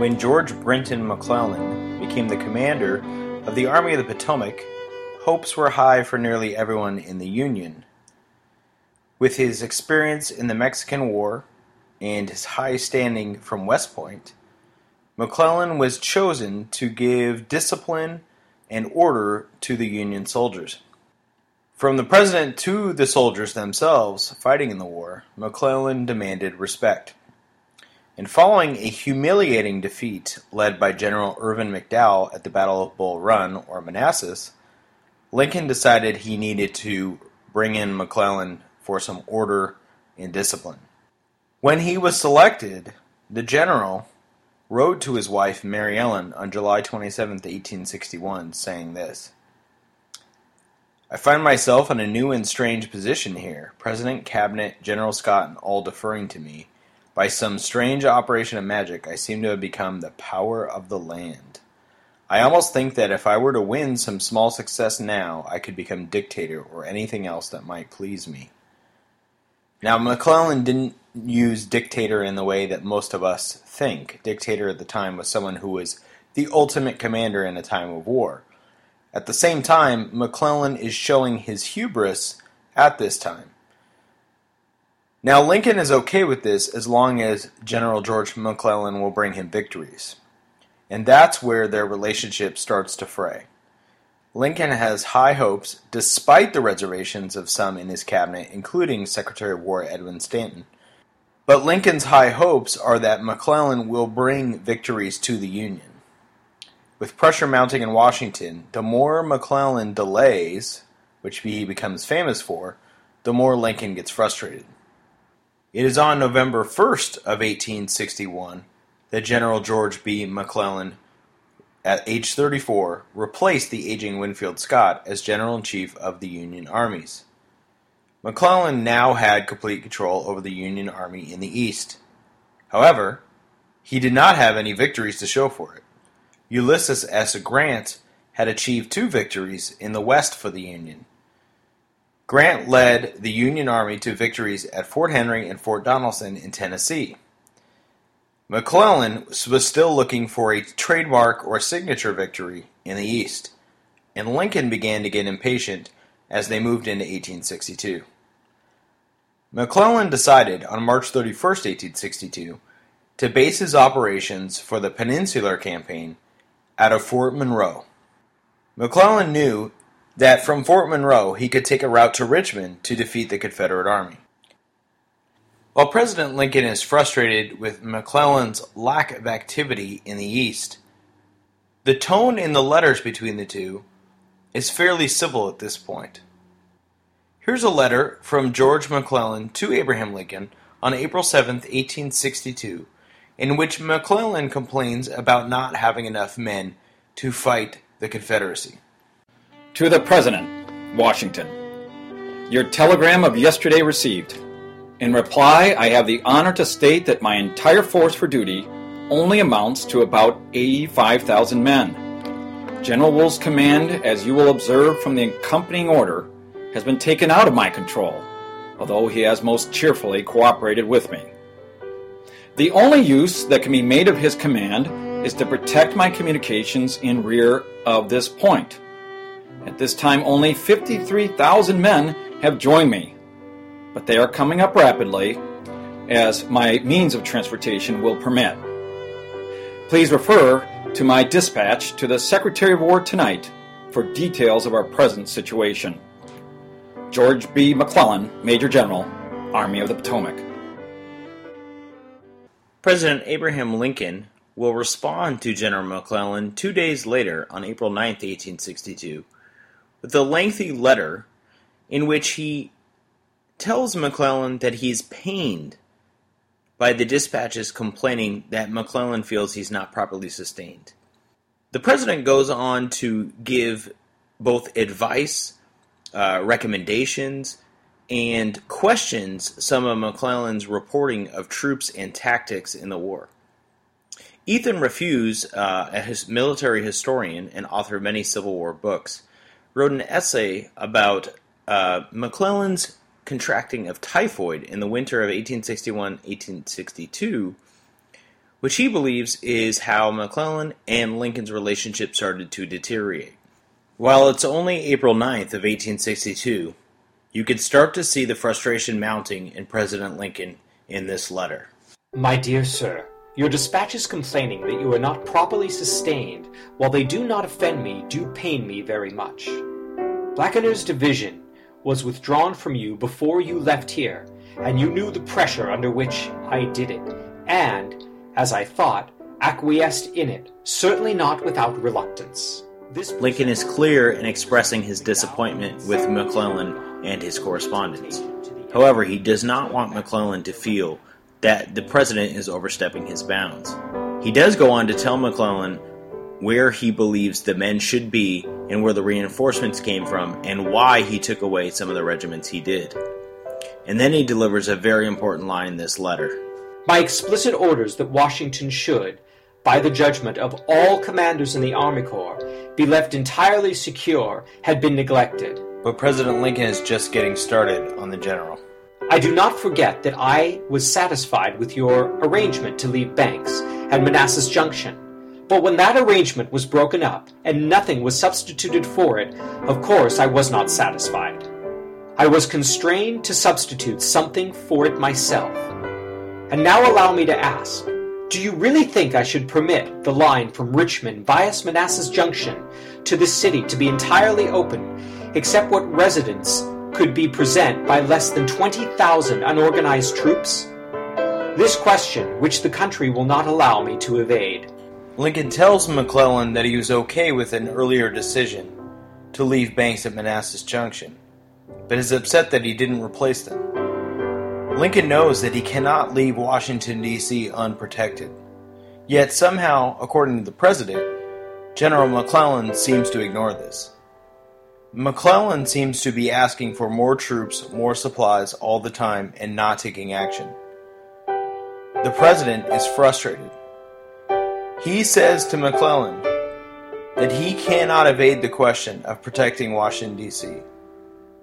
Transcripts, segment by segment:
When George Brinton McClellan became the commander of the Army of the Potomac, hopes were high for nearly everyone in the Union. With his experience in the Mexican War and his high standing from West Point, McClellan was chosen to give discipline and order to the Union soldiers. From the president to the soldiers themselves fighting in the war, McClellan demanded respect. And following a humiliating defeat led by General Irvin McDowell at the Battle of Bull Run, or Manassas, Lincoln decided he needed to bring in McClellan for some order and discipline. When he was selected, the general wrote to his wife Mary Ellen on July 27, 1861, saying this I find myself in a new and strange position here, President, Cabinet, General Scott, and all deferring to me. By some strange operation of magic, I seem to have become the power of the land. I almost think that if I were to win some small success now, I could become dictator or anything else that might please me. Now, McClellan didn't use dictator in the way that most of us think. Dictator at the time was someone who was the ultimate commander in a time of war. At the same time, McClellan is showing his hubris at this time. Now, Lincoln is okay with this as long as General George McClellan will bring him victories. And that's where their relationship starts to fray. Lincoln has high hopes, despite the reservations of some in his cabinet, including Secretary of War Edwin Stanton. But Lincoln's high hopes are that McClellan will bring victories to the Union. With pressure mounting in Washington, the more McClellan delays, which he becomes famous for, the more Lincoln gets frustrated. It is on November 1st of 1861 that General George B. McClellan, at age 34, replaced the aging Winfield Scott as General in Chief of the Union armies. McClellan now had complete control over the Union army in the East. However, he did not have any victories to show for it. Ulysses S. Grant had achieved two victories in the West for the Union. Grant led the Union Army to victories at Fort Henry and Fort Donelson in Tennessee. McClellan was still looking for a trademark or signature victory in the East, and Lincoln began to get impatient as they moved into 1862. McClellan decided on March 31, 1862, to base his operations for the Peninsular Campaign out of Fort Monroe. McClellan knew that from Fort Monroe he could take a route to Richmond to defeat the Confederate Army. While President Lincoln is frustrated with McClellan's lack of activity in the East, the tone in the letters between the two is fairly civil at this point. Here's a letter from George McClellan to Abraham Lincoln on April 7, 1862, in which McClellan complains about not having enough men to fight the Confederacy. To the President, Washington. Your telegram of yesterday received. In reply, I have the honor to state that my entire force for duty only amounts to about 85,000 men. General Wool's command, as you will observe from the accompanying order, has been taken out of my control, although he has most cheerfully cooperated with me. The only use that can be made of his command is to protect my communications in rear of this point. At this time, only 53,000 men have joined me, but they are coming up rapidly as my means of transportation will permit. Please refer to my dispatch to the Secretary of War tonight for details of our present situation. George B. McClellan, Major General, Army of the Potomac. President Abraham Lincoln will respond to General McClellan two days later on April 9, 1862, a lengthy letter in which he tells McClellan that he's pained by the dispatches complaining that McClellan feels he's not properly sustained. The president goes on to give both advice, uh, recommendations, and questions some of McClellan's reporting of troops and tactics in the war. Ethan Rafuse, uh, a military historian and author of many Civil War books, wrote an essay about uh, McClellan's contracting of typhoid in the winter of 1861 1862, which he believes is how McClellan and Lincoln's relationship started to deteriorate. While it's only April 9th of 1862, you can start to see the frustration mounting in President Lincoln in this letter. My dear sir, your dispatches complaining that you are not properly sustained, while they do not offend me, do pain me very much. Blenker's division was withdrawn from you before you left here, and you knew the pressure under which I did it, and, as I thought, acquiesced in it, certainly not without reluctance. This Lincoln is clear in expressing his disappointment with McClellan and his correspondence. However, he does not want McClellan to feel that the president is overstepping his bounds. He does go on to tell McClellan where he believes the men should be and where the reinforcements came from and why he took away some of the regiments he did. And then he delivers a very important line in this letter. By explicit orders that Washington should, by the judgment of all commanders in the Army Corps, be left entirely secure had been neglected. But President Lincoln is just getting started on the general. I do not forget that I was satisfied with your arrangement to leave Banks at Manassas Junction. But when that arrangement was broken up and nothing was substituted for it, of course I was not satisfied. I was constrained to substitute something for it myself. And now allow me to ask Do you really think I should permit the line from Richmond via Manassas Junction to this city to be entirely open, except what residents could be present by less than 20,000 unorganized troops? This question, which the country will not allow me to evade. Lincoln tells McClellan that he was okay with an earlier decision to leave Banks at Manassas Junction, but is upset that he didn't replace them. Lincoln knows that he cannot leave Washington, D.C. unprotected. Yet somehow, according to the president, General McClellan seems to ignore this. McClellan seems to be asking for more troops, more supplies all the time, and not taking action. The president is frustrated. He says to McClellan that he cannot evade the question of protecting Washington, D.C.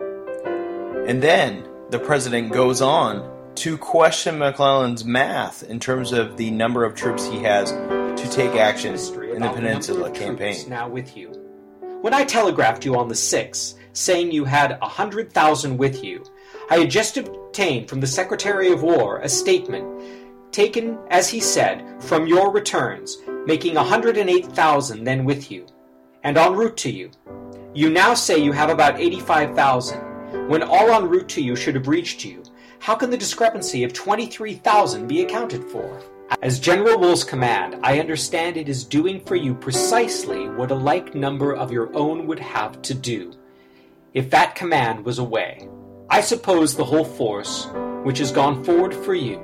And then the president goes on to question McClellan's math in terms of the number of troops he has to take action in the Peninsula campaign. Now with you. When I telegraphed you on the 6th, saying you had a hundred thousand with you, I had just obtained from the Secretary of War a statement, taken, as he said, from your returns, making a hundred and eight thousand then with you, and en route to you. You now say you have about eighty-five thousand, when all en route to you should have reached you. How can the discrepancy of twenty-three thousand be accounted for? As General Wool's command, I understand it is doing for you precisely what a like number of your own would have to do, if that command was away. I suppose the whole force, which has gone forward for you,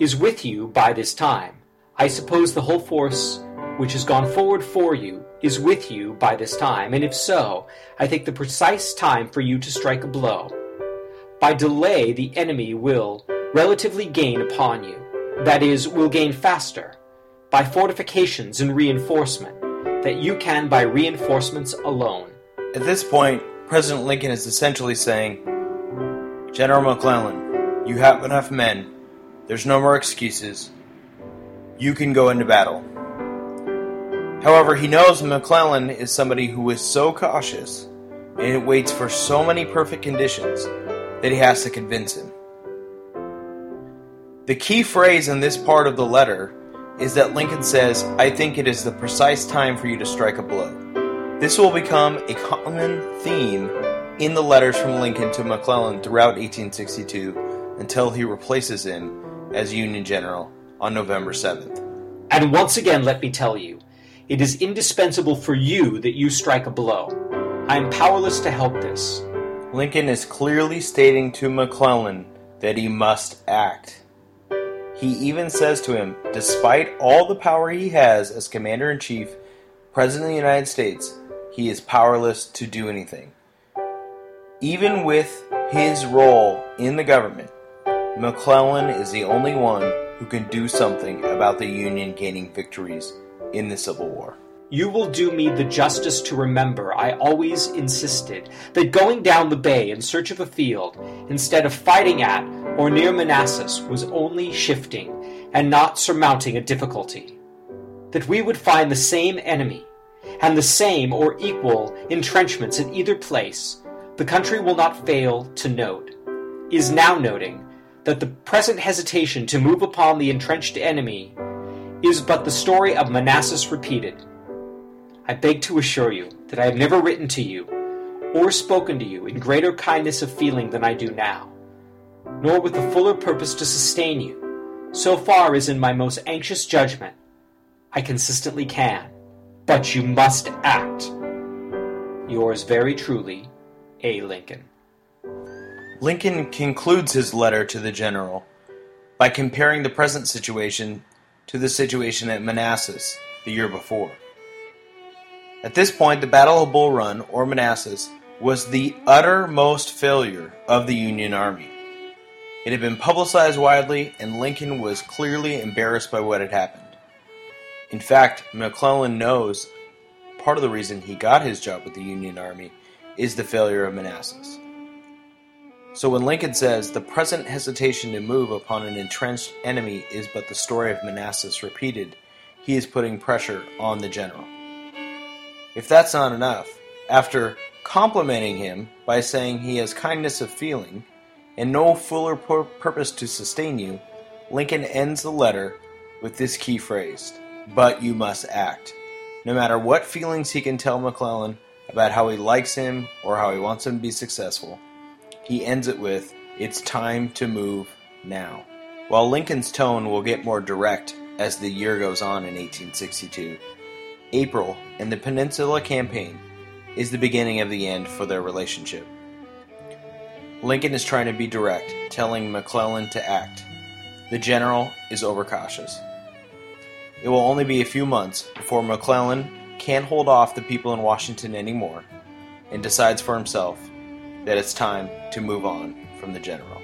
is with you by this time. I suppose the whole force, which has gone forward for you, is with you by this time, and if so, I think the precise time for you to strike a blow. By delay, the enemy will relatively gain upon you that is, will gain faster by fortifications and reinforcement that you can by reinforcements alone. At this point, President Lincoln is essentially saying, General McClellan, you have enough men. There's no more excuses. You can go into battle. However, he knows McClellan is somebody who is so cautious and waits for so many perfect conditions that he has to convince him. The key phrase in this part of the letter is that Lincoln says, I think it is the precise time for you to strike a blow. This will become a common theme in the letters from Lincoln to McClellan throughout 1862 until he replaces him as Union General on November 7th. And once again, let me tell you, it is indispensable for you that you strike a blow. I am powerless to help this. Lincoln is clearly stating to McClellan that he must act. He even says to him, despite all the power he has as Commander in Chief, President of the United States, he is powerless to do anything. Even with his role in the government, McClellan is the only one who can do something about the Union gaining victories in the Civil War. You will do me the justice to remember I always insisted that going down the bay in search of a field, instead of fighting at or near Manassas was only shifting, and not surmounting a difficulty. That we would find the same enemy and the same or equal entrenchments in either place, the country will not fail to note, is now noting that the present hesitation to move upon the entrenched enemy is but the story of Manassas repeated. I beg to assure you that I have never written to you or spoken to you in greater kindness of feeling than I do now, nor with a fuller purpose to sustain you, so far as in my most anxious judgment I consistently can. But you must act. Yours very truly, A. Lincoln. Lincoln concludes his letter to the general by comparing the present situation to the situation at Manassas the year before. At this point, the Battle of Bull Run, or Manassas, was the uttermost failure of the Union Army. It had been publicized widely, and Lincoln was clearly embarrassed by what had happened. In fact, McClellan knows part of the reason he got his job with the Union Army is the failure of Manassas. So when Lincoln says the present hesitation to move upon an entrenched enemy is but the story of Manassas repeated, he is putting pressure on the general. If that's not enough, after complimenting him by saying he has kindness of feeling and no fuller pur- purpose to sustain you, Lincoln ends the letter with this key phrase But you must act. No matter what feelings he can tell McClellan about how he likes him or how he wants him to be successful, he ends it with, It's time to move now. While Lincoln's tone will get more direct as the year goes on in 1862, April and the Peninsula Campaign is the beginning of the end for their relationship. Lincoln is trying to be direct, telling McClellan to act. The general is overcautious. It will only be a few months before McClellan can't hold off the people in Washington anymore and decides for himself that it's time to move on from the general.